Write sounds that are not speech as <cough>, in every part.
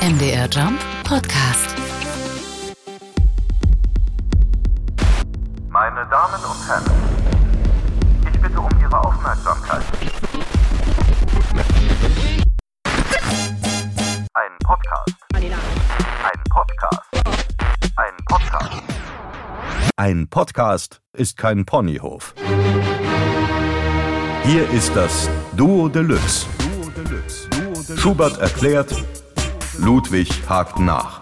MDR Jump Podcast. Meine Damen und Herren, ich bitte um Ihre Aufmerksamkeit. Ein Podcast. Ein Podcast. Ein Podcast. Ein Podcast ist kein Ponyhof. Hier ist das Duo Deluxe. Schubert erklärt, Ludwig hakt nach.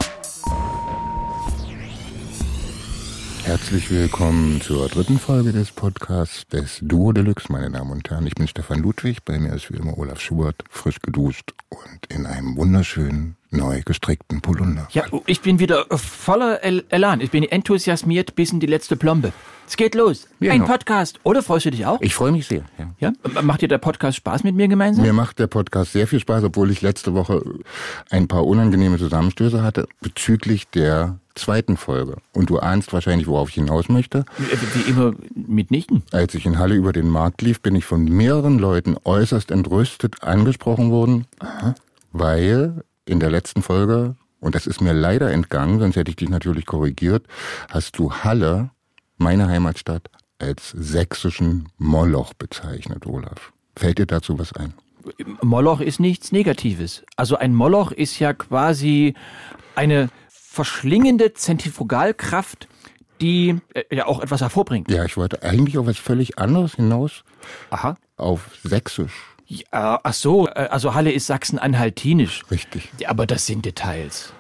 Herzlich willkommen zur dritten Folge des Podcasts des Duo Deluxe, meine Damen und Herren. Ich bin Stefan Ludwig, bei mir ist wie immer Olaf Schubert, frisch geduscht und in einem wunderschönen, neu gestrickten Polunder. Ja, ich bin wieder voller El Elan. Ich bin enthusiasmiert bis in die letzte Plombe. Es geht los. Ja, Ein genau. Podcast. Oder freust du dich auch? Ich freue mich sehr. Ja. ja? Macht dir der Podcast Spaß mit mir gemeinsam? Mir macht der Podcast sehr viel Spaß, obwohl ich letzte Woche ein paar unangenehme Zusammenstöße hatte bezüglich der zweiten Folge. Und du ahnst wahrscheinlich, worauf ich hinaus möchte. Wie, wie immer mitnichten. Als ich in Halle über den Markt lief, bin ich von mehreren Leuten äußerst entrüstet angesprochen worden, weil in der letzten Folge, und das ist mir leider entgangen, sonst hätte ich dich natürlich korrigiert, hast du Halle, meine Heimatstadt, als sächsischen Moloch bezeichnet, Olaf. Fällt dir dazu was ein? Moloch ist nichts Negatives. Also ein Moloch ist ja quasi eine verschlingende Zentrifugalkraft, die äh, ja auch etwas hervorbringt. Ja, ich wollte eigentlich auf was völlig anderes hinaus, Aha. auf Sächsisch. Ja, ach so, äh, also Halle ist Sachsen-Anhaltinisch. Richtig. Aber das sind Details.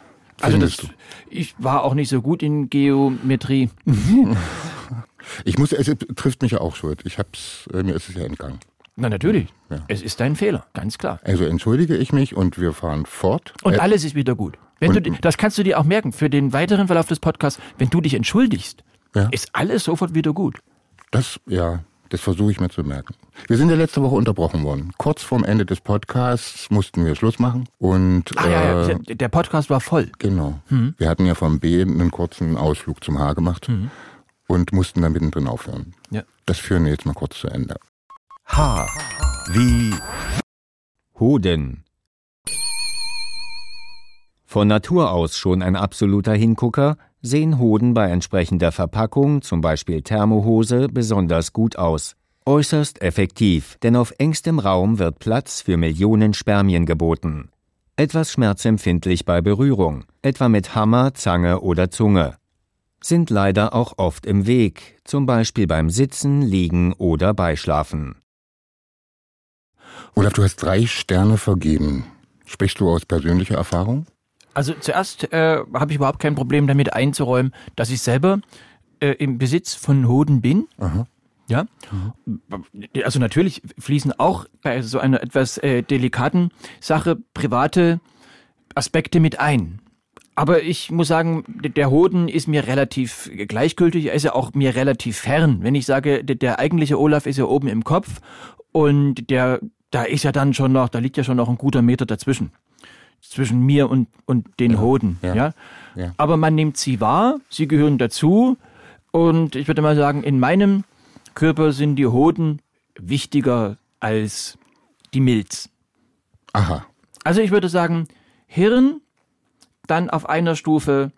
Also das, Findest ich war auch nicht so gut in Geometrie. <laughs> Ich muss, es trifft mich ja auch schuld. Ich hab's, äh, mir ist es ja entgangen. Na natürlich. Ja. Es ist dein Fehler, ganz klar. Also entschuldige ich mich und wir fahren fort. Und Äh, alles ist wieder gut. Wenn und- du, das kannst du dir auch merken für den weiteren Verlauf des Podcasts. Wenn du dich entschuldigst, Ja. ist alles sofort wieder gut. Das, ja, das versuche ich mir zu merken. Wir sind ja letzte Woche unterbrochen worden. Kurz vorm Ende des Podcasts mussten wir Schluss machen und Ah, ja, ja, äh, der- Podcast war voll. genau. Wir hatten ja vom B einen kurzen Ausflug zum H gemacht und mussten dann mittendrin aufhören. Ja. Das führen wir jetzt mal kurz zu Ende. H wie Hoden. Von Natur aus schon ein absoluter Hingucker, sehen Hoden bei entsprechender Verpackung, zum Beispiel Thermohose, besonders gut aus. Äußerst effektiv, denn auf engstem Raum wird Platz für Millionen Spermien geboten. Etwas schmerzempfindlich bei Berührung, etwa mit Hammer, Zange oder Zunge. Sind leider auch oft im Weg, zum Beispiel beim Sitzen, Liegen oder Beischlafen. Olaf, du hast drei Sterne vergeben. Sprichst du aus persönlicher Erfahrung? Also zuerst äh, habe ich überhaupt kein Problem damit einzuräumen, dass ich selber äh, im Besitz von Hoden bin. Aha. Ja. Also natürlich fließen auch bei so einer etwas äh, delikaten Sache private Aspekte mit ein. Aber ich muss sagen, der Hoden ist mir relativ gleichgültig, er ist ja auch mir relativ fern. Wenn ich sage, d- der eigentliche Olaf ist ja oben im Kopf und der, da ist ja dann schon noch, da liegt ja schon noch ein guter Meter dazwischen. Zwischen mir und, und den Hoden. ja, Ja, ja. Aber man nimmt sie wahr, sie gehören dazu und ich würde mal sagen, in meinem Körper sind die Hoden wichtiger als die Milz. Aha. Also ich würde sagen, Hirn, dann auf einer Stufe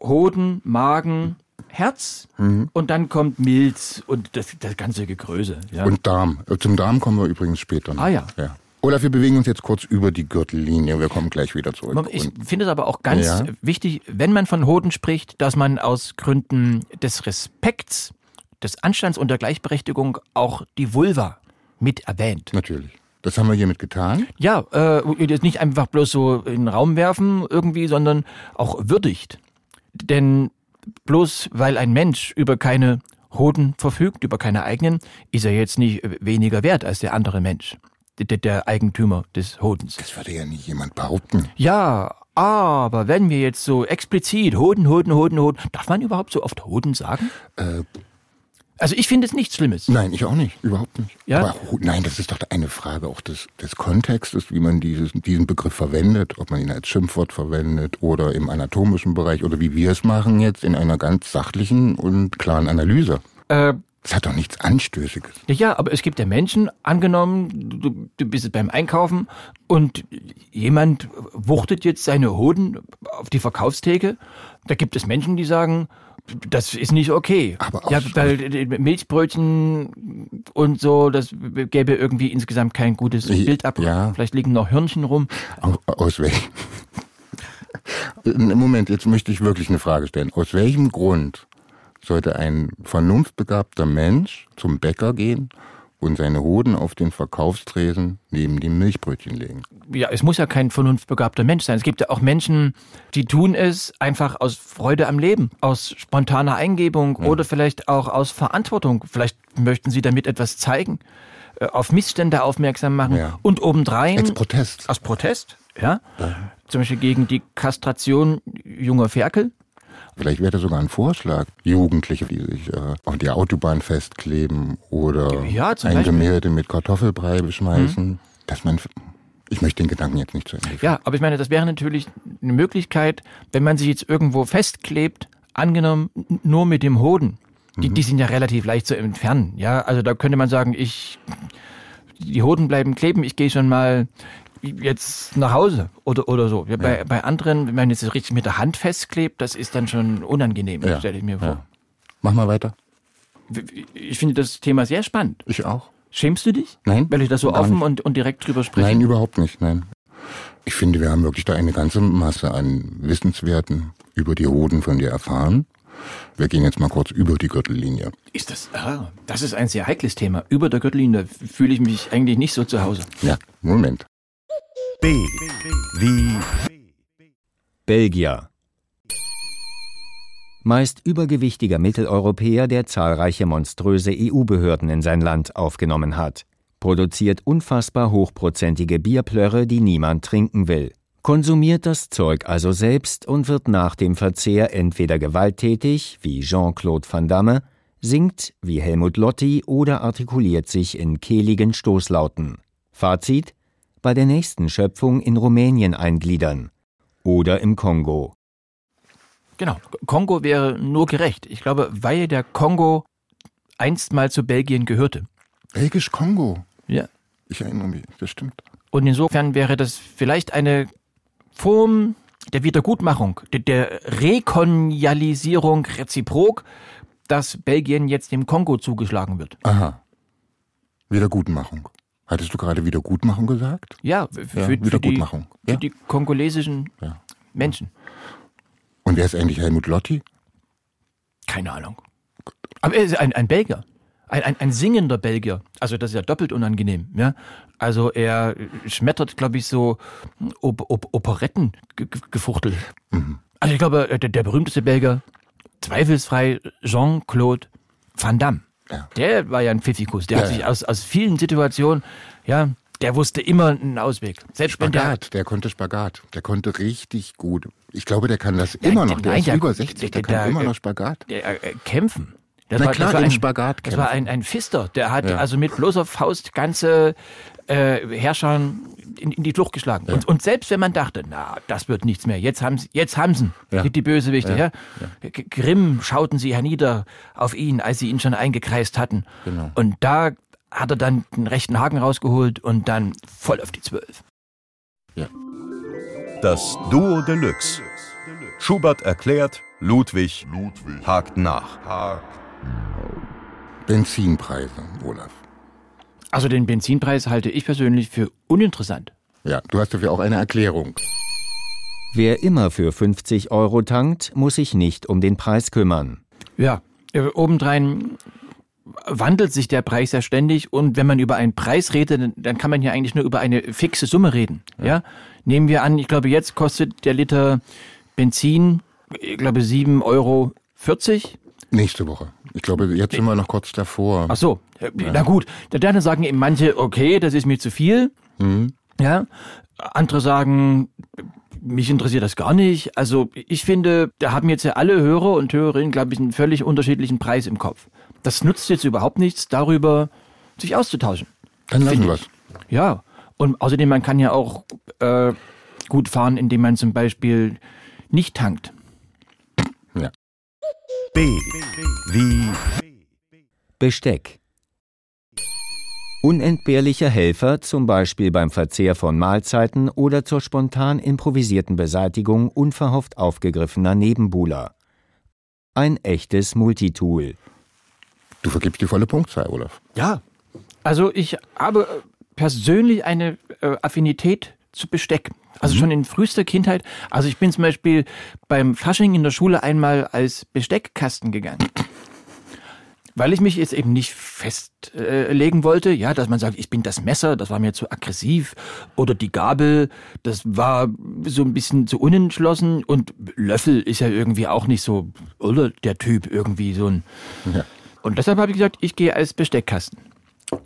Hoden, Magen, Herz und dann kommt Milz und das, das ganze Gegröße. Ja. Und Darm. Äh, Zum Darm kommen wir übrigens später noch. Ah, ja. ja. Olaf, wir bewegen uns jetzt kurz über die Gürtellinie. Wir kommen gleich wieder zurück. Ich finde es aber auch ganz Ja. wichtig, wenn man von Hoden spricht, dass man aus Gründen des Respekts, des Anstands und der Gleichberechtigung auch die Vulva mit erwähnt. Natürlich. Das haben wir hiermit getan. Ja, äh, jetzt nicht einfach bloß so in den Raum werfen irgendwie, sondern auch würdigt. Denn bloß weil ein Mensch über keine Hoden verfügt, über keine eigenen, ist er jetzt nicht weniger wert als der andere Mensch, der, der Eigentümer des Hodens. Das würde ja nie jemand behaupten. Ja, aber wenn wir jetzt so explizit Hoden, Hoden, Hoden, Hoden, darf man überhaupt so oft Hoden sagen? Äh, Also ich finde es nichts Schlimmes. nein, ich auch nicht. Überhaupt nicht. Ja? Aber nein, das ist doch eine Frage auch des, des Kontextes, wie man dieses, diesen Begriff verwendet, ob man ihn als Schimpfwort verwendet oder im anatomischen Bereich oder wie wir es machen jetzt in einer ganz sachlichen und klaren Analyse. Äh, Das hat doch nichts Anstößiges. Ja, ja, aber es gibt ja Menschen, angenommen, du, du bist beim Einkaufen und jemand wuchtet jetzt seine Hoden auf die Verkaufstheke. Da gibt es Menschen, die sagen, das ist nicht okay. Aber ja, aus- weil Milchbrötchen und so, das gäbe irgendwie insgesamt kein gutes Ja, Bild ab. ja. Vielleicht liegen noch Hörnchen rum. Aus, aus welchem? <laughs> Moment, jetzt möchte ich wirklich eine Frage stellen. Aus welchem Grund sollte ein vernunftbegabter Mensch zum Bäcker gehen und seine Hoden auf den Verkaufstresen neben die Milchbrötchen legen? ja, es muss ja kein vernunftbegabter Mensch sein. Es gibt ja auch Menschen, die tun es einfach aus Freude am Leben, aus spontaner Eingebung oder vielleicht auch aus Verantwortung. Vielleicht möchten sie damit etwas zeigen, äh, auf Missstände aufmerksam machen Ja. und obendrein Als Protest. aus Protest, ja, zum Beispiel gegen die Kastration junger Ferkel. Vielleicht wäre das sogar ein Vorschlag. Jugendliche, die sich äh, auf die Autobahn festkleben oder Ja, ein Beispiel. Mhm. Gemälde mit Kartoffelbrei beschmeißen. Dass man, ich möchte den Gedanken jetzt nicht zu Ende führen. Ja, aber ich meine, das wäre natürlich eine Möglichkeit, wenn man sich jetzt irgendwo festklebt, angenommen nur mit dem Hoden. Die, die sind ja relativ leicht zu entfernen. Ja, also da könnte man sagen, ich, die Hoden bleiben kleben, ich gehe schon mal jetzt nach Hause oder, oder so. Ja, bei, bei anderen, wenn man jetzt richtig mit der Hand festklebt, das ist dann schon unangenehm, Ja, stelle ich mir vor. ja. Mach mal weiter. Ich finde das Thema sehr spannend. Ich auch. Schämst du dich? Nein, Weil ich das so offen nicht. und, und direkt drüber spreche? Nein, überhaupt nicht, nein. Ich finde, wir haben wirklich da eine ganze Masse an Wissenswerten über die Hoden von dir erfahren. Wir gehen jetzt mal kurz über die Gürtellinie. Ist das, ah, das ist ein sehr heikles Thema. Über der Gürtellinie fühle ich mich eigentlich nicht so zu Hause. Ja, Moment. B wie Belgier. Meist übergewichtiger Mitteleuropäer, der zahlreiche monströse EU-Behörden in sein Land aufgenommen hat. Produziert unfassbar hochprozentige Bierplörre, die niemand trinken will. Konsumiert das Zeug also selbst und wird nach dem Verzehr entweder gewalttätig, wie Jean-Claude Van Damme, singt, wie Helmut Lotti oder artikuliert sich in kehligen Stoßlauten. Fazit: Bei der nächsten Schöpfung in Rumänien eingliedern. Oder im Kongo. Genau. Kongo wäre nur gerecht. Ich glaube, weil der Kongo einst mal zu Belgien gehörte. Belgisch Kongo. Ja. Ich erinnere mich, das stimmt. Und insofern wäre das vielleicht eine Form der Wiedergutmachung, der- Rekolonialisierung reziprok, dass Belgien jetzt dem Kongo zugeschlagen wird. Aha. Wiedergutmachung. Hattest du gerade Wiedergutmachung gesagt? Ja, für, Ja, für, die, Wiedergutmachung. für Ja. die kongolesischen Ja. Menschen. Und wer ist eigentlich Helmut Lotti? Keine Ahnung. Aber er ist ein, ein Belgier. Ein, ein, ein singender Belgier. Also das ist ja doppelt unangenehm. Ja? Also er schmettert, glaube ich, so Op Op Operettengefuchtel. Also ich glaube, der, der berühmteste Belgier, zweifelsfrei Jean-Claude Van Damme. Ja. Der war ja ein Pfiffikus. Der Ja, hat sich aus, aus vielen Situationen, ja, der wusste immer einen Ausweg. Selbst wenn der Spagat, der konnte Spagat. Der konnte richtig gut. Ich glaube, der kann das Ja, immer noch. Der nein, ist der- über 60, der, der- kann immer äh, noch Spagat. der, äh, kämpfen. Das Na war, klar, das war ein, Spagat Das war kämpfen. ein, ein Pfister. Der hat also mit bloßer Faust ganze äh, Herrscher in, in die Flucht geschlagen. Und, und selbst wenn man dachte, na, das wird nichts mehr, jetzt haben sie, jetzt haben sie Ja. die, die Bösewichte. Ja. G- Grimm schauten sie hernieder auf ihn, als sie ihn schon eingekreist hatten. Genau. Und da hat er dann den rechten Haken rausgeholt und dann voll auf die Zwölf. das Duo Deluxe. Schubert erklärt, Ludwig, hakt nach. Benzinpreise, Olaf. Also den Benzinpreis halte ich persönlich für uninteressant. Ja, du hast dafür auch eine Erklärung. Wer immer für 50 Euro tankt, muss sich nicht um den Preis kümmern. Ja, äh, obendrein wandelt sich der Preis ja ständig und wenn man über einen Preis redet, dann- kann man ja eigentlich nur über eine fixe Summe reden. Ja. Nehmen wir an, ich glaube, jetzt kostet der Liter Benzin, ich glaube, 7,40 Euro. Nächste Woche. Ich glaube, jetzt sind wir noch kurz davor. Ach so, na gut. Dann sagen eben manche, okay, das ist mir zu viel. Ja. Andere sagen, mich interessiert das gar nicht. Also ich finde, da haben jetzt ja alle Hörer und Hörerinnen, glaube ich, einen völlig unterschiedlichen Preis im Kopf. Das nutzt jetzt überhaupt nichts, darüber sich auszutauschen. Dann lassen wir es. Ja. Und außerdem, man kann ja auch äh, gut fahren, indem man zum Beispiel nicht tankt. Ja. B wie Besteck. Unentbehrlicher Helfer, zum Beispiel beim Verzehr von Mahlzeiten oder zur spontan improvisierten Beseitigung unverhofft aufgegriffener Nebenbuhler. Ein echtes Multitool. Du vergibst die volle Punktzahl, Olaf. Ja. Also ich habe persönlich eine äh, Affinität zu Besteck. Also schon in frühester Kindheit. Also ich bin zum Beispiel beim Fasching in der Schule einmal als Besteckkasten gegangen. Weil ich mich jetzt eben nicht festlegen wollte, ja, dass man sagt, ich bin das Messer, das war mir zu aggressiv, oder die Gabel, das war so ein bisschen zu unentschlossen, und Löffel ist ja irgendwie auch nicht so, oder der Typ irgendwie so ein. Ja. Und deshalb habe ich gesagt, ich gehe als Besteckkasten.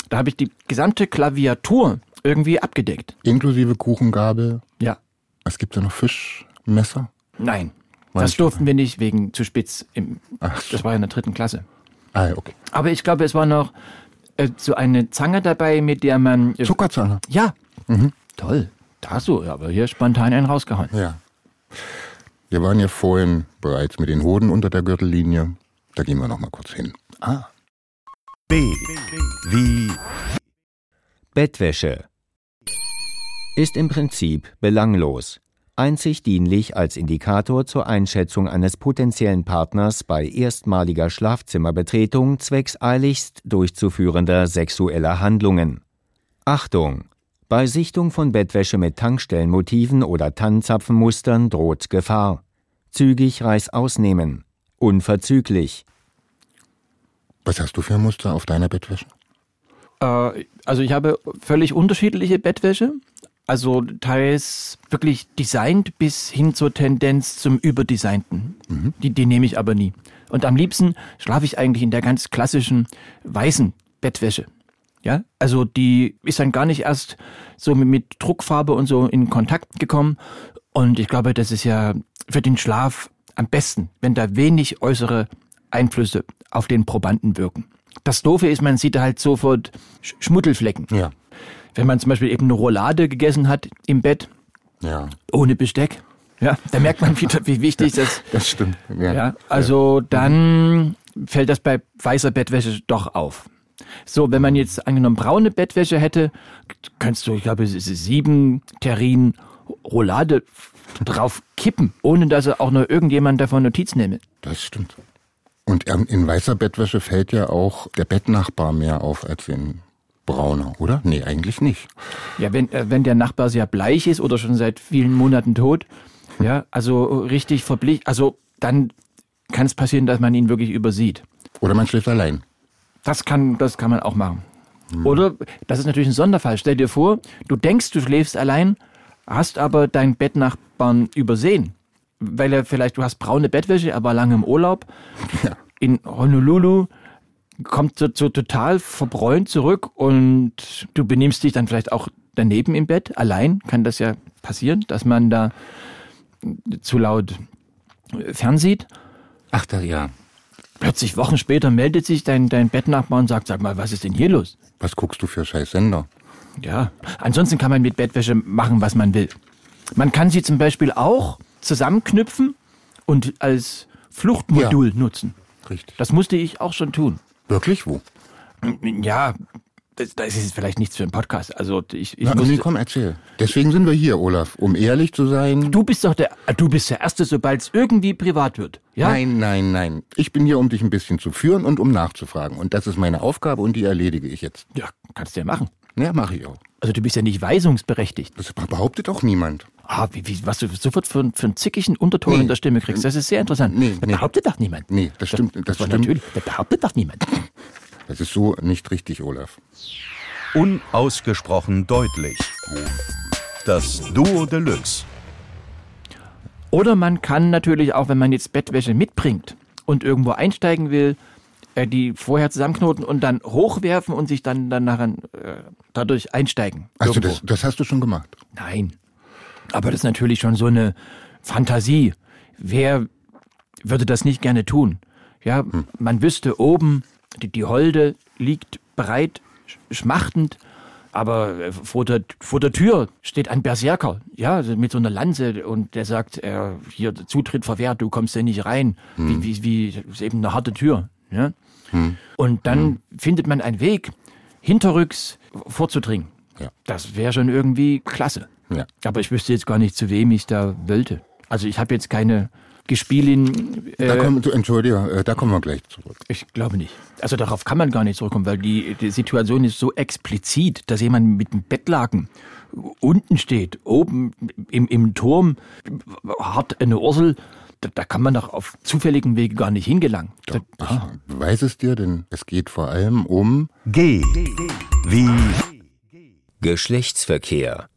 Da habe ich die gesamte Klaviatur irgendwie abgedeckt. Inklusive Kuchengabel. Ja. Was gibt's da noch? Fischmesser? Nein. Weiß Das durften wir nicht wegen zu spitz. Im, Ach, das war ja in der dritten Klasse. Ah, okay. Aber ich glaube, es war noch äh, so eine Zange dabei, mit der man. Äh, Zuckerzange. Ja. Toll. Da du aber hier spontan einen rausgehauen. Ja. Wir waren ja vorhin bereits mit den Hoden unter der Gürtellinie. Da gehen wir noch mal kurz hin. B wie Bettwäsche. Ist im Prinzip belanglos. Einzig dienlich als Indikator zur Einschätzung eines potenziellen Partners bei erstmaliger Schlafzimmerbetretung zwecks eiligst durchzuführender sexueller Handlungen. Achtung! Bei Sichtung von Bettwäsche mit Tankstellenmotiven oder Tannenzapfenmustern droht Gefahr. Zügig Reißaus nehmen. Unverzüglich. Was hast du für Muster auf deiner Bettwäsche? Äh, also ich habe völlig unterschiedliche Bettwäsche. Also teils wirklich designt bis hin zur Tendenz zum Überdesignten. Die, die nehme ich aber nie. Und am liebsten schlafe ich eigentlich in der ganz klassischen weißen Bettwäsche. Ja, also die ist dann gar nicht erst so mit, mit Druckfarbe und so in Kontakt gekommen. Und ich glaube, das ist ja für den Schlaf am besten, wenn da wenig äußere Einflüsse auf den Probanden wirken. Das Doofe ist, man sieht halt sofort Sch- Schmuddelflecken. Ja. Wenn man zum Beispiel eben eine Roulade gegessen hat im Bett, Ja, ohne Besteck, ja, da merkt man wieder, wie wichtig das <laughs> das stimmt. Ja. ja, also dann fällt das bei weißer Bettwäsche doch auf. So, wenn man jetzt angenommen braune Bettwäsche hätte, könntest du, ich glaube, es ist sieben Terrin Roulade drauf kippen, ohne dass er auch nur irgendjemand davon Notiz nehme. Das stimmt. Und in weißer Bettwäsche fällt ja auch der Bettnachbar mehr auf als in brauner, oder? Nee, eigentlich nicht. Ja, wenn, äh, wenn der Nachbar sehr bleich ist oder schon seit vielen Monaten tot, ja, also richtig verblich, also dann kann es passieren, dass man ihn wirklich übersieht. Oder man schläft allein. Das kann, das kann man auch machen. Oder, das ist natürlich ein Sonderfall. Stell dir vor, du denkst, du schläfst allein, hast aber deinen Bettnachbarn übersehen. Weil er vielleicht, du hast braune Bettwäsche, er war lange im Urlaub. Ja. In Honolulu kommt so, so total verbräunt zurück und du benimmst dich dann vielleicht auch daneben im Bett. Allein kann das ja passieren, dass man da zu laut fernsieht. Ach, da ja. Plötzlich Wochen später meldet sich dein, dein Bettnachbar und sagt, sag mal, was ist denn hier los? Was guckst du für scheiß Sender? Ja, ansonsten kann man mit Bettwäsche machen, was man will. Man kann sie zum Beispiel auch zusammenknüpfen und als Fluchtmodul nutzen. Richtig. Das musste ich auch schon tun. Wirklich wo? Ja, das, das ist vielleicht nichts für einen Podcast. Also ich, ich Na, musste, nee, komm, erzähl. Deswegen sind wir hier, Olaf. Um ehrlich zu sein. Du bist doch der, du bist der Erste, sobald es irgendwie privat wird. Ja? Nein, nein, nein. Ich bin hier, um dich ein bisschen zu führen und um nachzufragen. Und das ist meine Aufgabe und die erledige ich jetzt. Ja, kannst du ja machen. Ja, mache ich auch. Also du bist ja nicht weisungsberechtigt. Das behauptet auch niemand. Ah, wie, wie, was du sofort für, für einen zickigen Unterton Nee. in der Stimme kriegst, das ist sehr interessant. Nee, das nee. behauptet doch niemand. Nee, das stimmt. Das, Das stimmt. natürlich, das behauptet doch niemand. <laughs> Das ist so nicht richtig, Olaf. unausgesprochen deutlich. Das Duo Deluxe. Oder man kann natürlich auch, wenn man jetzt Bettwäsche mitbringt und irgendwo einsteigen will, äh, die vorher zusammenknoten und dann hochwerfen und sich dann, dann nachher, äh, dadurch einsteigen. Also Irgendwo. das, das hast du schon gemacht. Nein. Aber das ist natürlich schon so eine Fantasie. Wer würde das nicht gerne tun? Ja, man wüsste oben, die, die Holde liegt bereit, sch- schmachtend, aber äh, vor der, vor der Tür steht ein Berserker, ja, also mit so einer Lanze und der sagt, äh, hier Zutritt verwehrt, du kommst ja nicht rein. Wie, wie, wie, ist eben eine harte Tür. Ja? Und dann findet man einen Weg, hinterrücks vorzudringen. Ja. Das wäre schon irgendwie klasse. Ja. Aber ich wüsste jetzt gar nicht, zu wem ich da wollte. Also ich habe jetzt keine Gespielin. Da Äh, kommen, Entschuldige, äh, da kommen wir gleich zurück. ich glaube nicht. Also darauf kann man gar nicht zurückkommen, weil die, die Situation ist so explizit, dass jemand mit einem Bettlaken unten steht, oben im, im Turm, hat eine Ursel. Da, da kann man doch auf zufälligem Wege gar nicht hingelangen. Da, Ich weiß es dir, denn es geht vor allem um G. Wie Geschlechtsverkehr.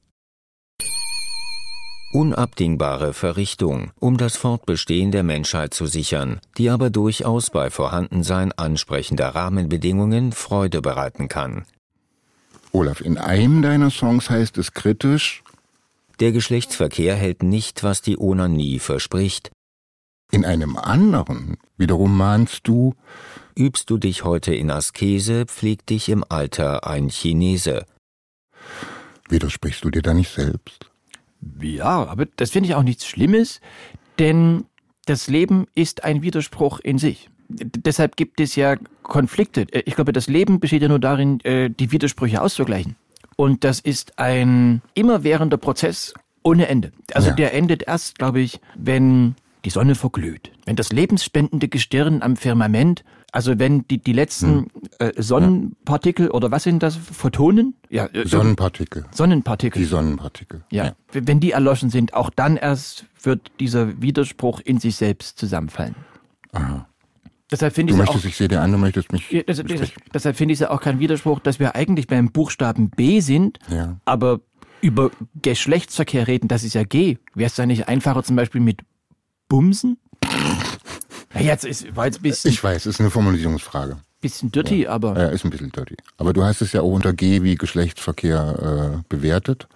Unabdingbare Verrichtung, um das Fortbestehen der Menschheit zu sichern, die aber durchaus bei Vorhandensein ansprechender Rahmenbedingungen Freude bereiten kann. Olaf. In einem deiner Songs heißt es kritisch, Der Geschlechtsverkehr hält nicht, was die Onanie verspricht. in einem anderen wiederum mahnst du, Übst du dich heute in Askese, pflegt dich im Alter ein Chinese. widersprichst du dir da nicht selbst? Ja, aber das finde ich auch nichts Schlimmes, denn das Leben ist ein Widerspruch in sich. Deshalb gibt es ja Konflikte. Äh, Ich glaube, das Leben besteht ja nur darin, äh, die Widersprüche auszugleichen. Und das ist ein immerwährender Prozess ohne Ende. Also Ja. der endet erst, glaube ich, wenn die Sonne verglüht, wenn das lebensspendende Gestirn am Firmament, also wenn die, die letzten äh, Sonnenpartikel oder was sind das, Photonen? Ja, äh, Sonnenpartikel. Sonnenpartikel. Die Sonnenpartikel. Ja. Wenn die erloschen sind, auch dann erst wird dieser Widerspruch in sich selbst zusammenfallen. Aha. Deshalb finde Du ich es auch, möchtest, ich sehe dir an, du möchtest mich. Ja, besprechen. deshalb finde ich es ja auch kein Widerspruch, dass wir eigentlich beim Buchstaben B sind, Ja. aber über Geschlechtsverkehr reden, das ist ja G. Wäre es da nicht einfacher zum Beispiel mit Bumsen? Na, jetzt ist, war jetzt ein bisschen, Ich weiß, es ist eine Formulierungsfrage. bisschen dirty, aber Ja, ist ein bisschen dirty. Aber du hast es ja auch unter G wie Geschlechtsverkehr äh, bewertet.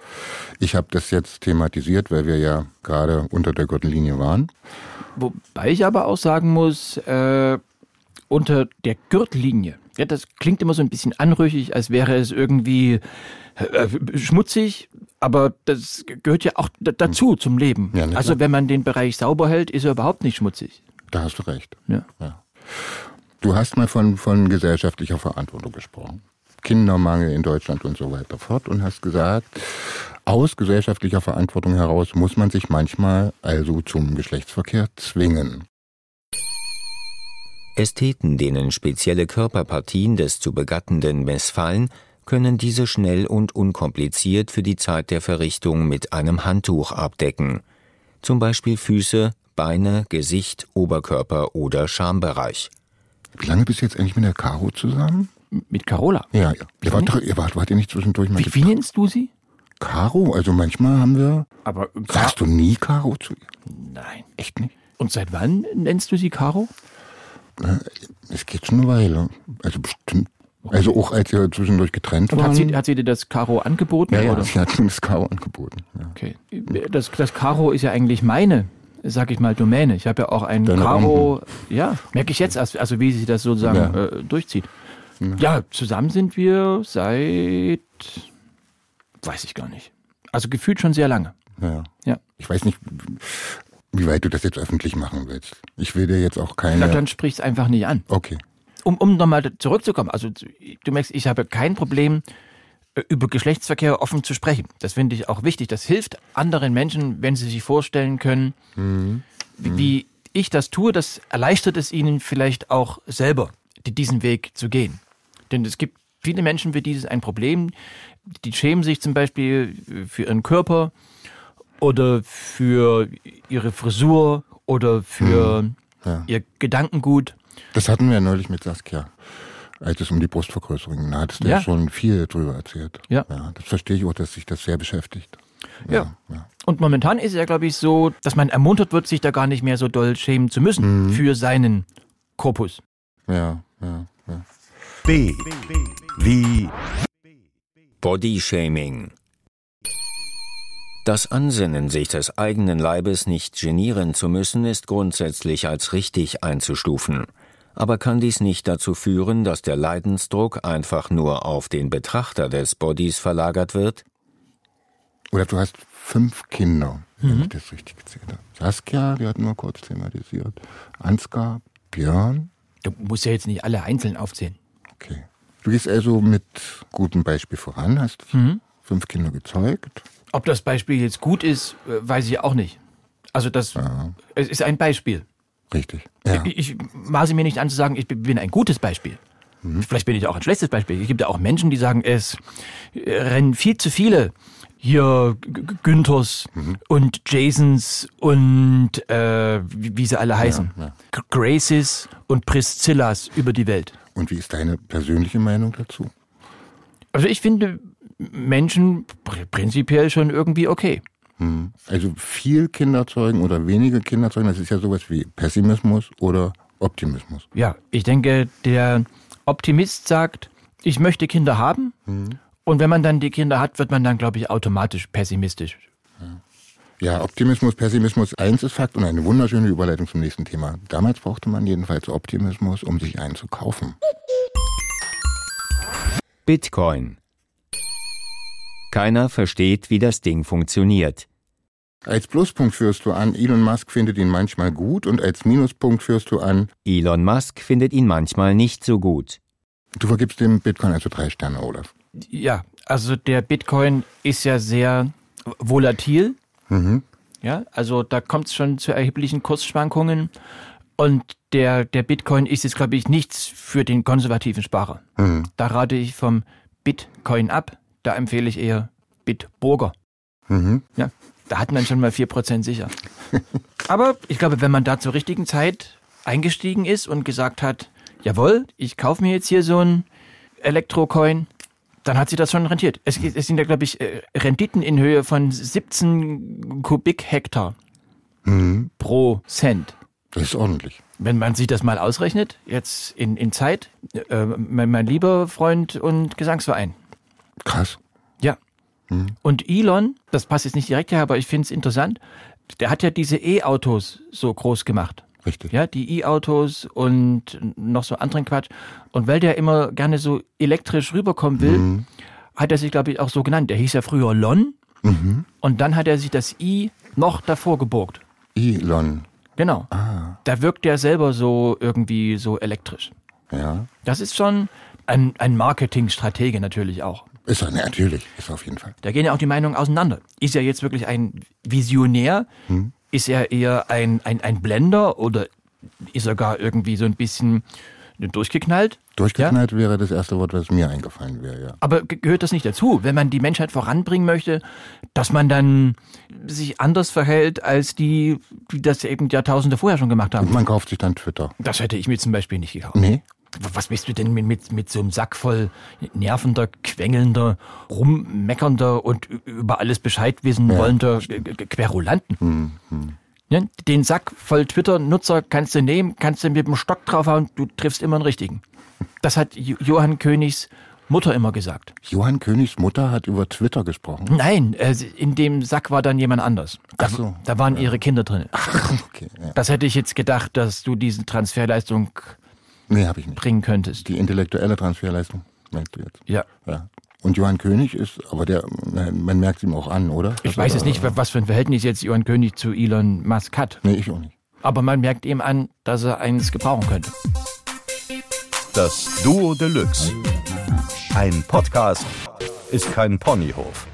Ich habe das jetzt thematisiert, weil wir ja gerade unter der Gürtellinie waren. Wobei ich aber auch sagen muss, äh, unter der Gürtellinie, ja, das klingt immer so ein bisschen anrüchig, als wäre es irgendwie äh, schmutzig, aber das gehört ja auch dazu zum Leben. Ja, also wenn man den Bereich sauber hält, ist er überhaupt nicht schmutzig. Da hast du recht. Ja. Du hast mal von, von gesellschaftlicher Verantwortung gesprochen. Kindermangel in Deutschland und so weiter fort und hast gesagt, aus gesellschaftlicher Verantwortung heraus muss man sich manchmal also zum Geschlechtsverkehr zwingen. Ästheten, denen spezielle Körperpartien des zu Begattenden missfallen, können diese schnell und unkompliziert für die Zeit der Verrichtung mit einem Handtuch abdecken. Zum Beispiel Füße, Beine, Gesicht, Oberkörper oder Schambereich. Wie lange bist du jetzt eigentlich mit der Caro zusammen? Mit Carola. Ja, ja. Ihr wart, doch- ihr wart, wart ihr nicht zwischendurch mal Wie, wie nennst du sie? Caro? Also manchmal haben wir. Aber Sagst du nie Caro zu ihr? Nein. Echt nicht? Und seit wann nennst du sie Caro? Es geht schon eine Weile. Also bestimmt. Also auch als ihr zwischendurch getrennt Und waren. hat sie, hat sie dir das Caro angeboten? ja, ja, Oder? sie hat mir das Caro angeboten. Ja. Okay. Das, das Karo ist ja eigentlich meine, sag ich mal, Domäne. Ich habe ja auch ein Deine Karo, ja, merke ich jetzt erst, also wie sie das sozusagen Ja. äh, durchzieht. Ja, zusammen sind wir seit, weiß ich gar nicht. Also gefühlt schon sehr lange. Ja. Ja. Ich weiß nicht, wie weit du das jetzt öffentlich machen willst. Ich will dir jetzt auch Na, keine. dann sprich's einfach nicht an. Okay. Um, um nochmal zurückzukommen, also du merkst, ich habe kein Problem, über Geschlechtsverkehr offen zu sprechen. Das finde ich auch wichtig. Das hilft anderen Menschen, wenn sie sich vorstellen können, wie, wie ich das tue, das erleichtert es ihnen vielleicht auch selber, die, diesen Weg zu gehen. Denn es gibt viele Menschen, für die ist ein Problem. Die schämen sich zum Beispiel für ihren Körper oder für ihre Frisur oder für Ja. ihr Gedankengut. Das hatten wir ja neulich mit Saskia, als es um die Brustvergrößerung ging. Da hattest du ja. Ja. schon viel drüber erzählt. Ja. ja. Das verstehe ich auch, dass sich das sehr beschäftigt. Ja. ja. Und momentan ist es ja, glaube ich, so, dass man ermuntert wird, sich da gar nicht mehr so doll schämen zu müssen für seinen Korpus. Ja, ja, ja. B. Wie Bodyshaming. Das Ansinnen, sich des eigenen Leibes nicht genieren zu müssen, ist grundsätzlich als richtig einzustufen. Aber kann dies nicht dazu führen, dass der Leidensdruck einfach nur auf den Betrachter des Bodys verlagert wird? Oder du hast fünf Kinder, wenn ich das richtig gezählt habe. Saskia, die hatten wir kurz thematisiert. Ansgar, Björn, Du musst ja jetzt nicht alle einzeln aufzählen. Okay. Du gehst also mit gutem Beispiel voran, hast Mhm. fünf Kinder gezeugt. Ob das Beispiel jetzt gut ist, äh, weiß ich auch nicht. Also das es ist ein Beispiel. Richtig. Ja. Ich, ich maße mir nicht an zu sagen, ich bin ein gutes Beispiel. Vielleicht bin ich auch ein schlechtes Beispiel. Es gibt ja auch Menschen, die sagen, es äh, rennen viel zu viele hier Günthers und Jasons und äh, wie, sie alle heißen. G- Graces und Priscillas über die Welt. Und wie ist deine persönliche Meinung dazu? Also ich finde Menschen pr prinzipiell schon irgendwie okay. Also viel Kinder zeugen oder wenige Kinder zeugen, das ist ja sowas wie Pessimismus oder Optimismus. Ja, ich denke, der Optimist sagt, ich möchte Kinder haben. Und wenn man dann die Kinder hat, wird man dann, glaube ich, automatisch pessimistisch. Ja, Optimismus, Pessimismus, eins ist Fakt und eine wunderschöne Überleitung zum nächsten Thema. Damals brauchte man jedenfalls Optimismus, um sich einen zu kaufen. Bitcoin. Keiner versteht, wie das Ding funktioniert. Als Pluspunkt führst du an, Elon Musk findet ihn manchmal gut und als Minuspunkt führst du an, Elon Musk findet ihn manchmal nicht so gut. du vergibst dem Bitcoin also drei Sterne, Olaf. Ja, also der Bitcoin ist ja sehr volatil. Mhm. Ja, also da kommt es schon zu erheblichen Kursschwankungen. Und der, der Bitcoin ist jetzt, glaube ich, nichts für den konservativen Sparer. Mhm. Da rate ich vom Bitcoin ab. Da empfehle ich eher Bitburger. Mhm. Ja, da hat man schon mal 4% sicher. <laughs> Aber ich glaube, wenn man da zur richtigen Zeit eingestiegen ist und gesagt hat, jawohl, ich kaufe mir jetzt hier so ein Elektrocoin, dann hat sich das schon rentiert. Es, es sind ja, glaube ich, äh, Renditen in Höhe von 17 Kubik-Hektar Mhm. pro Cent. Das ist ordentlich. Wenn man sich das mal ausrechnet, jetzt in, in Zeit, äh, mein, mein lieber Freund und Gesangsverein, Krass. Ja. Und Elon, das passt jetzt nicht direkt her, aber ich finde es interessant, der hat ja diese E-Autos so groß gemacht. Richtig. Ja, die E-Autos und noch so anderen Quatsch. Und weil der immer gerne so elektrisch rüberkommen will, hat er sich, glaube ich, auch so genannt. Der hieß ja früher Lon. Und dann hat er sich das I noch davor geborgt. Elon. Genau. Da wirkt der selber so irgendwie so elektrisch. Ja. Das ist schon ein, ein Marketingstratege natürlich auch. Ist er, natürlich. Ist er auf jeden Fall. Da gehen ja auch die Meinungen auseinander. Ist er jetzt wirklich ein Visionär? Ist er eher ein, ein, ein Blender oder ist er gar irgendwie so ein bisschen durchgeknallt? Durchgeknallt wäre das erste Wort, was mir eingefallen wäre, ja. Aber ge- gehört das nicht dazu, wenn man die Menschheit voranbringen möchte, dass man dann sich anders verhält als die, die das eben Jahrtausende vorher schon gemacht Und haben? man kauft sich dann Twitter. Das hätte ich mir zum Beispiel nicht gekauft. Nee? Was bist du denn mit, mit, mit so einem Sack voll nervender, quengelnder, rummeckernder und über alles Bescheid wissen wollender G- G- Querulanten? Ja, den Sack voll Twitter-Nutzer kannst du nehmen, kannst du mit dem Stock draufhauen, du triffst immer einen richtigen. Das hat Jo- Johann Königs Mutter immer gesagt. Johann Königs Mutter hat über Twitter gesprochen. Nein, äh, in dem Sack war dann jemand anders. Da, Ach so. da waren ihre Kinder drin. Okay, ja. Das hätte ich jetzt gedacht, dass du diese Transferleistung Nee, habe ich nicht. bringen könntest. Die intellektuelle Transferleistung, meinst du jetzt? Ja. Ja. Und Johann König ist, aber der, man merkt ihm auch an, oder? Ich weiß jetzt nicht, was für ein Verhältnis jetzt Johann König zu Elon Musk hat. Nee, ich auch nicht. Aber man merkt ihm an, dass er eins gebrauchen könnte. Das Duo Deluxe. Ein Podcast ist kein Ponyhof.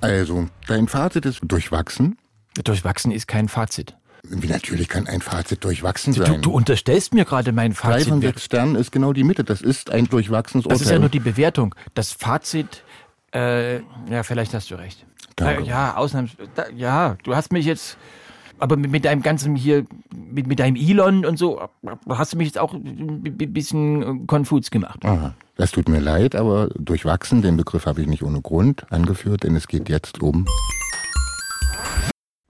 Also, dein Fazit ist durchwachsen. Durchwachsen ist kein Fazit. Natürlich kann ein Fazit durchwachsen Du, sein. du unterstellst mir gerade mein Drei von Fazit. sechs Sternen ist genau die Mitte. Das ist ein durchwachsenes Das Urteil. ist ja nur die Bewertung. Das Fazit, äh, ja, vielleicht hast du recht. Danke. Äh, ja, Ausnahms... Da, ja, du hast mich jetzt... Aber mit, mit deinem ganzen hier, mit, mit deinem Elon und so, hast du mich jetzt auch ein bi- bisschen äh, konfus gemacht. Aha. Das tut mir leid, aber durchwachsen, den Begriff habe ich nicht ohne Grund angeführt, denn es geht jetzt um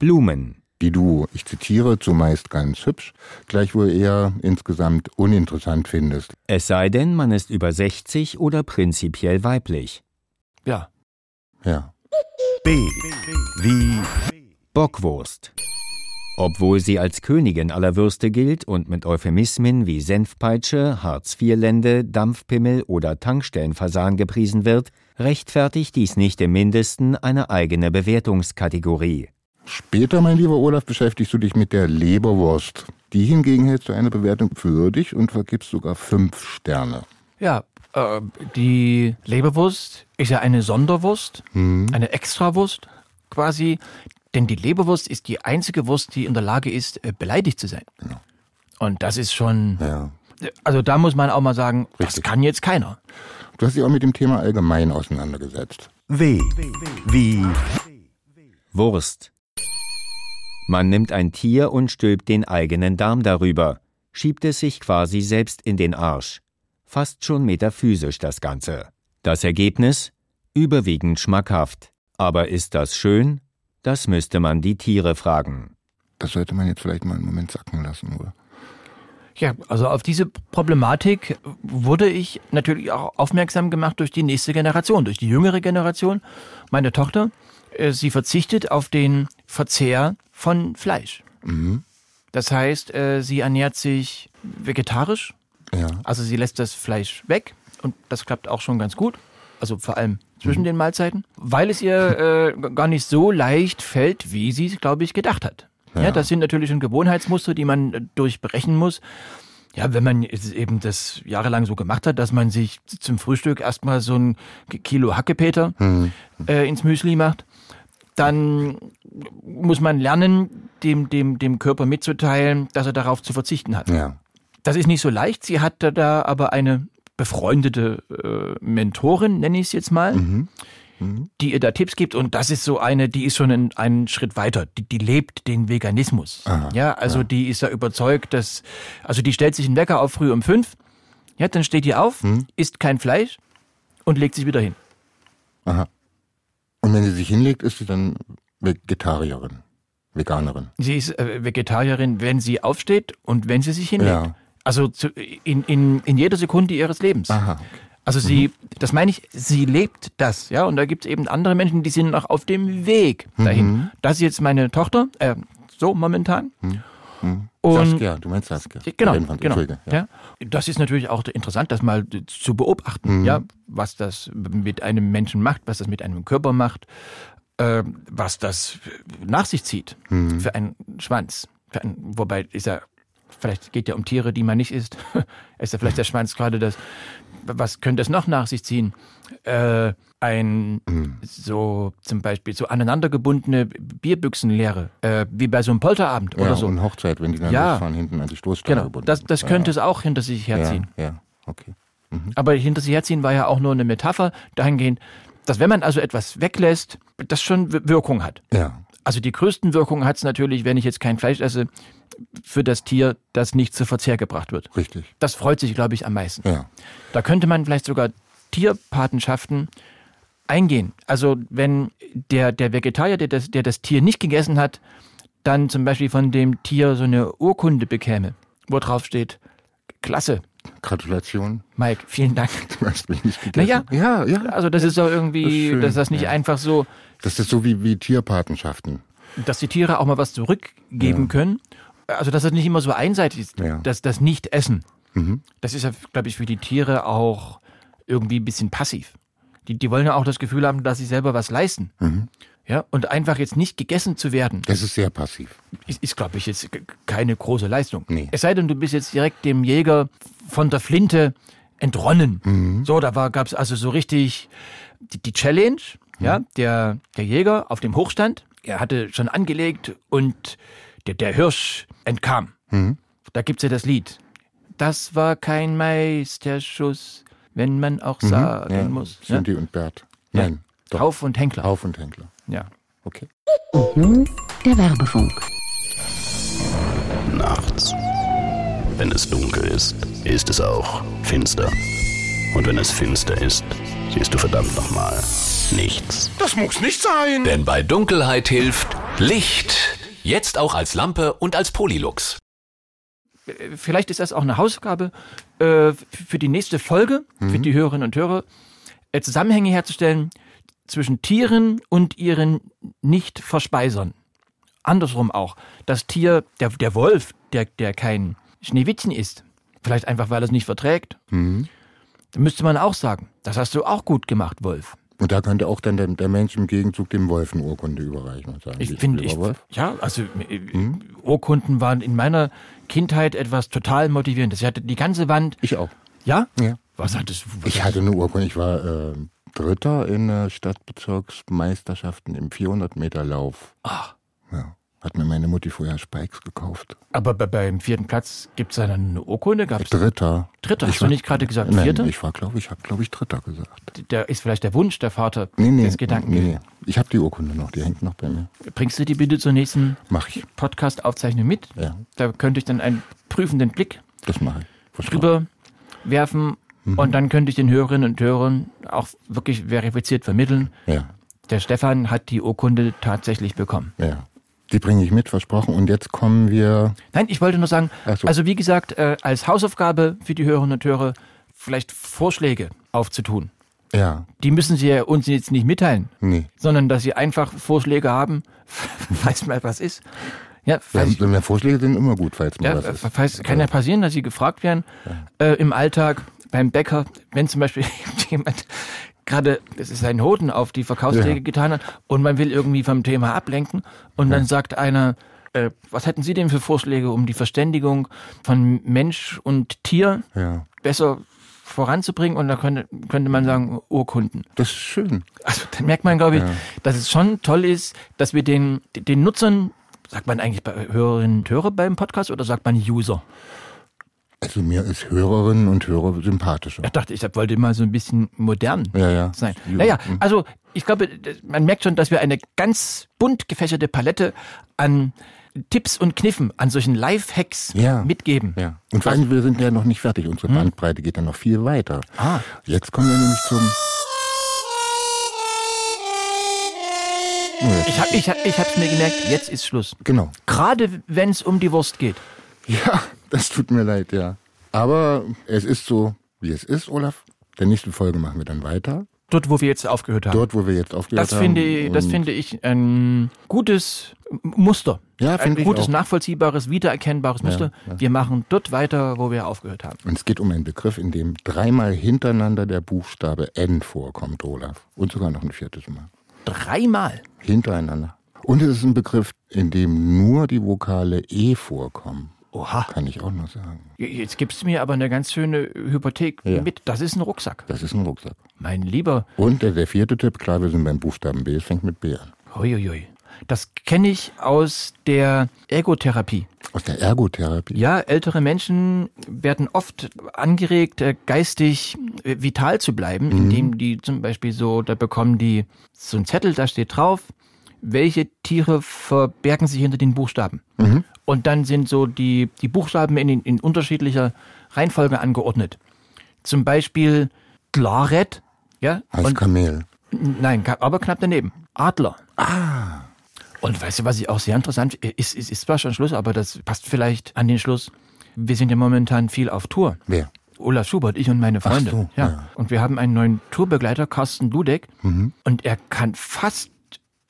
Blumen. Die du, ich zitiere, zumeist ganz hübsch, gleichwohl eher insgesamt uninteressant findest. Es sei denn, man ist über 60 oder prinzipiell weiblich. Ja. Ja. B. Wie Bockwurst. Obwohl sie als Königin aller Würste gilt und mit Euphemismen wie Senfpeitsche, Hartz-IV-Lende, Dampfpimmel oder Tankstellenfasan gepriesen wird, rechtfertigt dies nicht im Mindesten eine eigene Bewertungskategorie. Später, mein lieber Olaf, beschäftigst du dich mit der Leberwurst. Die hingegen hältst du eine Bewertung für würdig und vergibst sogar fünf Sterne. Ja, äh, die Leberwurst ist ja eine Sonderwurst, eine Extrawurst quasi. Denn die Leberwurst ist die einzige Wurst, die in der Lage ist, äh, beleidigt zu sein. Und das ist schon, Ja. also da muss man auch mal sagen, das Richtig. kann jetzt keiner. Du hast dich auch mit dem Thema allgemein auseinandergesetzt. W. Wie. Wurst. Man nimmt ein Tier und stülpt den eigenen Darm darüber, schiebt es sich quasi selbst in den Arsch. Fast schon metaphysisch das Ganze. Das Ergebnis? Überwiegend schmackhaft. Aber ist das schön? Das müsste man die Tiere fragen. Das sollte man jetzt vielleicht mal einen Moment sacken lassen, oder? Ja, also auf diese Problematik wurde ich natürlich auch aufmerksam gemacht durch die nächste Generation, durch die jüngere Generation. Meine Tochter, äh, sie verzichtet auf den Verzehr von Fleisch. Das heißt, äh, sie ernährt sich vegetarisch, Ja. also sie lässt das Fleisch weg und das klappt auch schon ganz gut. Also vor allem zwischen den Mahlzeiten, weil es ihr äh, gar nicht so leicht fällt, wie sie es, glaube ich, gedacht hat. Ja. das sind natürlich schon Gewohnheitsmuster, die man äh, durchbrechen muss. Ja, wenn man eben das jahrelang so gemacht hat, dass man sich zum Frühstück erstmal so ein Kilo Hackepeter äh, ins Müsli macht, dann muss man lernen, dem, dem, dem Körper mitzuteilen, dass er darauf zu verzichten hat. Ja. Das ist nicht so leicht. Sie hatte da aber eine befreundete äh, Mentorin, nenne ich es jetzt mal, die ihr da Tipps gibt. Und das ist so eine, die ist schon einen, einen Schritt weiter. Die, die lebt den Veganismus. ja, also die ist da überzeugt, dass, also die stellt sich einen Wecker auf früh um fünf. Ja, dann steht die auf, isst kein Fleisch und legt sich wieder hin. Aha. Und wenn sie sich hinlegt, ist sie dann Vegetarierin, Veganerin. Sie ist äh, Vegetarierin, wenn sie aufsteht und wenn sie sich hinlegt. Ja. Also zu, in, in, in jeder Sekunde ihres Lebens. Aha. okay. Also sie, das meine ich, sie lebt das, ja. Und da gibt es eben andere Menschen, die sind noch auf dem Weg dahin. Das ist jetzt meine Tochter, äh, so momentan. Und Saskia, du meinst Saskia. Genau, Rennwand, genau. Entschuldige, Ja. Das ist natürlich auch interessant, das mal zu beobachten, ja, was das mit einem Menschen macht, was das mit einem Körper macht, äh, was das nach sich zieht für einen Schwanz. Für einen, wobei ist ja, vielleicht geht ja um Tiere, die man nicht isst. <laughs> ist ja vielleicht der Schwanz gerade das. Was könnte es noch nach sich ziehen? Äh, ein so zum Beispiel so aneinandergebundene Bierbüchsenleere, äh, wie bei so einem Polterabend Ja, oder so. und Hochzeit, wenn die dann Ja. losfahren, hinten an die Stoßstange Genau, gebunden. das, das könnte es auch hinter sich herziehen. Ja, ja, okay. Aber hinter sich herziehen war ja auch nur eine Metapher dahingehend, dass wenn man also etwas weglässt, das schon Wir- Wirkung hat. Ja, Also die größten Wirkungen hat es natürlich, wenn ich jetzt kein Fleisch esse, für das Tier, das nicht zu Verzehr gebracht wird. richtig. Das freut sich, glaube ich, am meisten. Ja. Da könnte man vielleicht sogar Tierpatenschaften eingehen. Also wenn der, der Vegetarier, der das, der das Tier nicht gegessen hat, dann zum Beispiel von dem Tier so eine Urkunde bekäme, wo drauf steht, klasse, Gratulation. Mike, vielen Dank. Du hast mich nicht gegessen. Naja, ja, ja. Also das ist doch Das irgendwie, ist schön, dass das nicht ja. einfach so, Das ist so wie, wie Tierpatenschaften. dass die Tiere auch mal was zurückgeben können. Also dass das nicht immer so einseitig ist, Ja. dass das Nicht-Essen. Das ist ja, glaube ich, für die Tiere auch irgendwie ein bisschen passiv. Die, die wollen ja auch das Gefühl haben, dass sie selber was leisten. Ja, und einfach jetzt nicht gegessen zu werden, Das ist sehr passiv. ist, ist glaube ich, jetzt keine große Leistung. Nee. Es sei denn, du bist jetzt direkt dem Jäger von der Flinte entronnen. Mhm. So, da gab es also so richtig die, die Challenge. Mhm. Ja, der, der Jäger auf dem Hochstand, er hatte schon angelegt und der, der Hirsch entkam. Mhm. Da gibt's ja das Lied. Das war kein Meisterschuss, wenn man auch sagen Mhm. Ja, muss. Ne? Cindy und Bert. Nein, doch. Hauf und Henkler. Hauf und Händler. Ja. Okay. Der Werbefunk. Nachts. Wenn es dunkel ist, ist es auch finster. Und wenn es finster ist, siehst du verdammt nochmal nichts. Das muss nicht sein. Denn bei Dunkelheit hilft Licht. Jetzt auch als Lampe und als Polylux. vielleicht ist das auch eine Hausaufgabe äh, für die nächste Folge, für die Hörerinnen und Hörer, äh, Zusammenhänge herzustellen zwischen Tieren und ihren Nicht-Verspeisern. Andersrum auch. Das Tier, der, der Wolf, der, der kein Schneewittchen ist, vielleicht einfach, weil er es nicht verträgt, da müsste man auch sagen, das hast du auch gut gemacht, Wolf. Und da könnte auch dann der, der Mensch im Gegenzug dem Wolf eine Urkunde überreichen und sagen, Ich bin finde, ich, ja, also äh, Hm? Urkunden waren in meiner Kindheit etwas total motivierendes. Ich hatte die ganze Wand. Ich auch. Ja? Ja. Was hattest du? Ich hatte eine Urkunde. Ich war äh, Dritter in der Stadtbezirksmeisterschaften im 400 Meter Lauf. Ach. Ja. Hat mir meine Mutti vorher Spikes gekauft. Aber bei, beim vierten Platz gibt es da dann eine Urkunde? Gab's Dritter. Dritter? Ich Hast du war- nicht gerade gesagt Nein, Vierter? ich war, glaube ich, habe, glaube ich, Dritter gesagt. Der ist vielleicht der Wunsch der Vater Nee, nee, des Gedanken. nee, nee. Ich habe die Urkunde noch, die hängt noch bei mir. Bringst du die bitte zur nächsten. Podcast-Aufzeichnung mit? Ja, Da könnte ich dann einen prüfenden Blick das mache ich. Drüber werfen Mhm. und dann könnte ich den Hörerinnen und Hörern auch wirklich verifiziert vermitteln. Ja, Der Stefan hat die Urkunde tatsächlich bekommen. ja. Die bringe ich mit, versprochen. Und jetzt kommen wir. Nein, ich wollte nur sagen, so. also wie gesagt, äh, als Hausaufgabe für die Hörerinnen und Hörer vielleicht Vorschläge aufzutun. Ja, Die müssen Sie ja uns jetzt nicht mitteilen, nee. sondern dass Sie einfach Vorschläge haben, <laughs> falls mal was ist. Ja, Ja, falls, ja, Vorschläge sind immer gut, falls mal ja, was ist. falls kann ja passieren, dass Sie gefragt werden äh, im Alltag beim Bäcker, wenn zum Beispiel <laughs> jemand gerade, das ist ein Hoden auf die Verkaufstheke Ja. getan hat und man will irgendwie vom Thema ablenken und dann sagt einer, äh, was hätten Sie denn für Vorschläge, um die Verständigung von Mensch und Tier Ja, besser voranzubringen? Und da könnte, könnte man sagen, Urkunden. das ist schön. Also dann merkt man, glaube ich, Ja. dass es schon toll ist, dass wir den, den Nutzern, sagt man eigentlich bei Hörerinnen und Hörer beim Podcast oder sagt man User? Also mir ist Hörerinnen und Hörer sympathischer. Ich dachte, ich wollte mal so ein bisschen modern Ja, ja. sein. Ja. Naja, also ich glaube, man merkt schon, dass wir eine ganz bunt gefächerte Palette an Tipps und Kniffen, an solchen Live-Hacks Ja. mitgeben. Ja. Und vor allem, wir sind ja noch nicht fertig. Unsere Bandbreite geht dann noch viel weiter. Hm? Ah. Jetzt kommen wir nämlich zum. Ich habe ich ich hab's mir gemerkt, jetzt ist Schluss. Genau. Gerade wenn es um die Wurst geht. Ja, das tut mir leid, ja. Aber es ist so, wie es ist, Olaf. Der nächsten Folge machen wir dann weiter. Dort, wo wir jetzt aufgehört haben. Dort, wo wir jetzt aufgehört Das haben. finde, das finde ich ein gutes Muster. Ja, ein finde ich gutes, nachvollziehbares, wiedererkennbares Muster. Wir machen dort weiter, wo wir aufgehört haben. Und es geht um einen Begriff, in dem dreimal hintereinander der Buchstabe N vorkommt, Olaf. Und sogar noch ein viertes Mal. Dreimal. Hintereinander. Und es ist ein Begriff, in dem nur die Vokale E vorkommen. Oha. Kann ich auch noch sagen. Jetzt gibst du mir aber eine ganz schöne Hypothek Ja. mit. Das ist ein Rucksack. Das ist ein Rucksack. Mein lieber. Und der, vierte Tipp, klar, wir sind beim Buchstaben B, es fängt mit B an. Huiuiui. Das kenne ich aus der Ergotherapie. Aus der Ergotherapie. Ja, ältere Menschen werden oft angeregt, äh, geistig äh, vital zu bleiben, indem die zum Beispiel so, da bekommen die so einen Zettel, da steht drauf, welche Tiere verbergen sich hinter den Buchstaben. Und dann sind so die, die Buchstaben in, in unterschiedlicher Reihenfolge angeordnet. Zum Beispiel Glaret, ja, Heißt und Kamel. Nein, aber knapp daneben. Adler. Ah. Und weißt du, was ich auch sehr interessant finde? Ist, ist, ist zwar schon Schluss, aber das passt vielleicht an den Schluss. Wir sind ja momentan viel auf Tour. Wer? Olaf Schubert, ich und meine Ach Freunde. so, ja. ja. Und wir haben einen neuen Tourbegleiter, Carsten Dudek. Mhm. Und er kann fast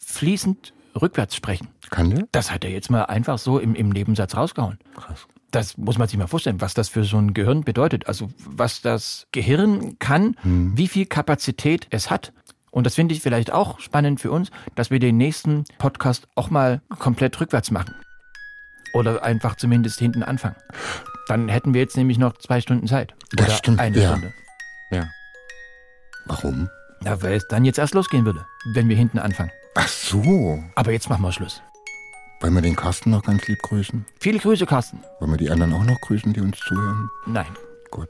fließend rückwärts sprechen. Kann der? Das hat er jetzt mal einfach so im, im Nebensatz rausgehauen. Krass. Das muss man sich mal vorstellen, was das für so ein Gehirn bedeutet. Also was das Gehirn kann, Hm. wie viel Kapazität es hat. Und das finde ich vielleicht auch spannend für uns, dass wir den nächsten Podcast auch mal komplett rückwärts machen. Oder einfach zumindest hinten anfangen. Dann hätten wir jetzt nämlich noch zwei Stunden Zeit. Das Oder stimmt, eine ja. Stunde. Ja. Warum? Na, weil es dann jetzt erst losgehen würde, wenn wir hinten anfangen. Ach so. Aber jetzt machen wir Schluss. Wollen wir den Carsten noch ganz lieb grüßen? Viele Grüße, Carsten. Wollen wir die anderen auch noch grüßen, die uns zuhören? Nein. Gut.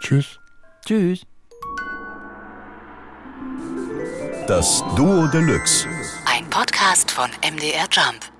Tschüss. Tschüss. Das Duo Deluxe. Ein Podcast von MDR Jump.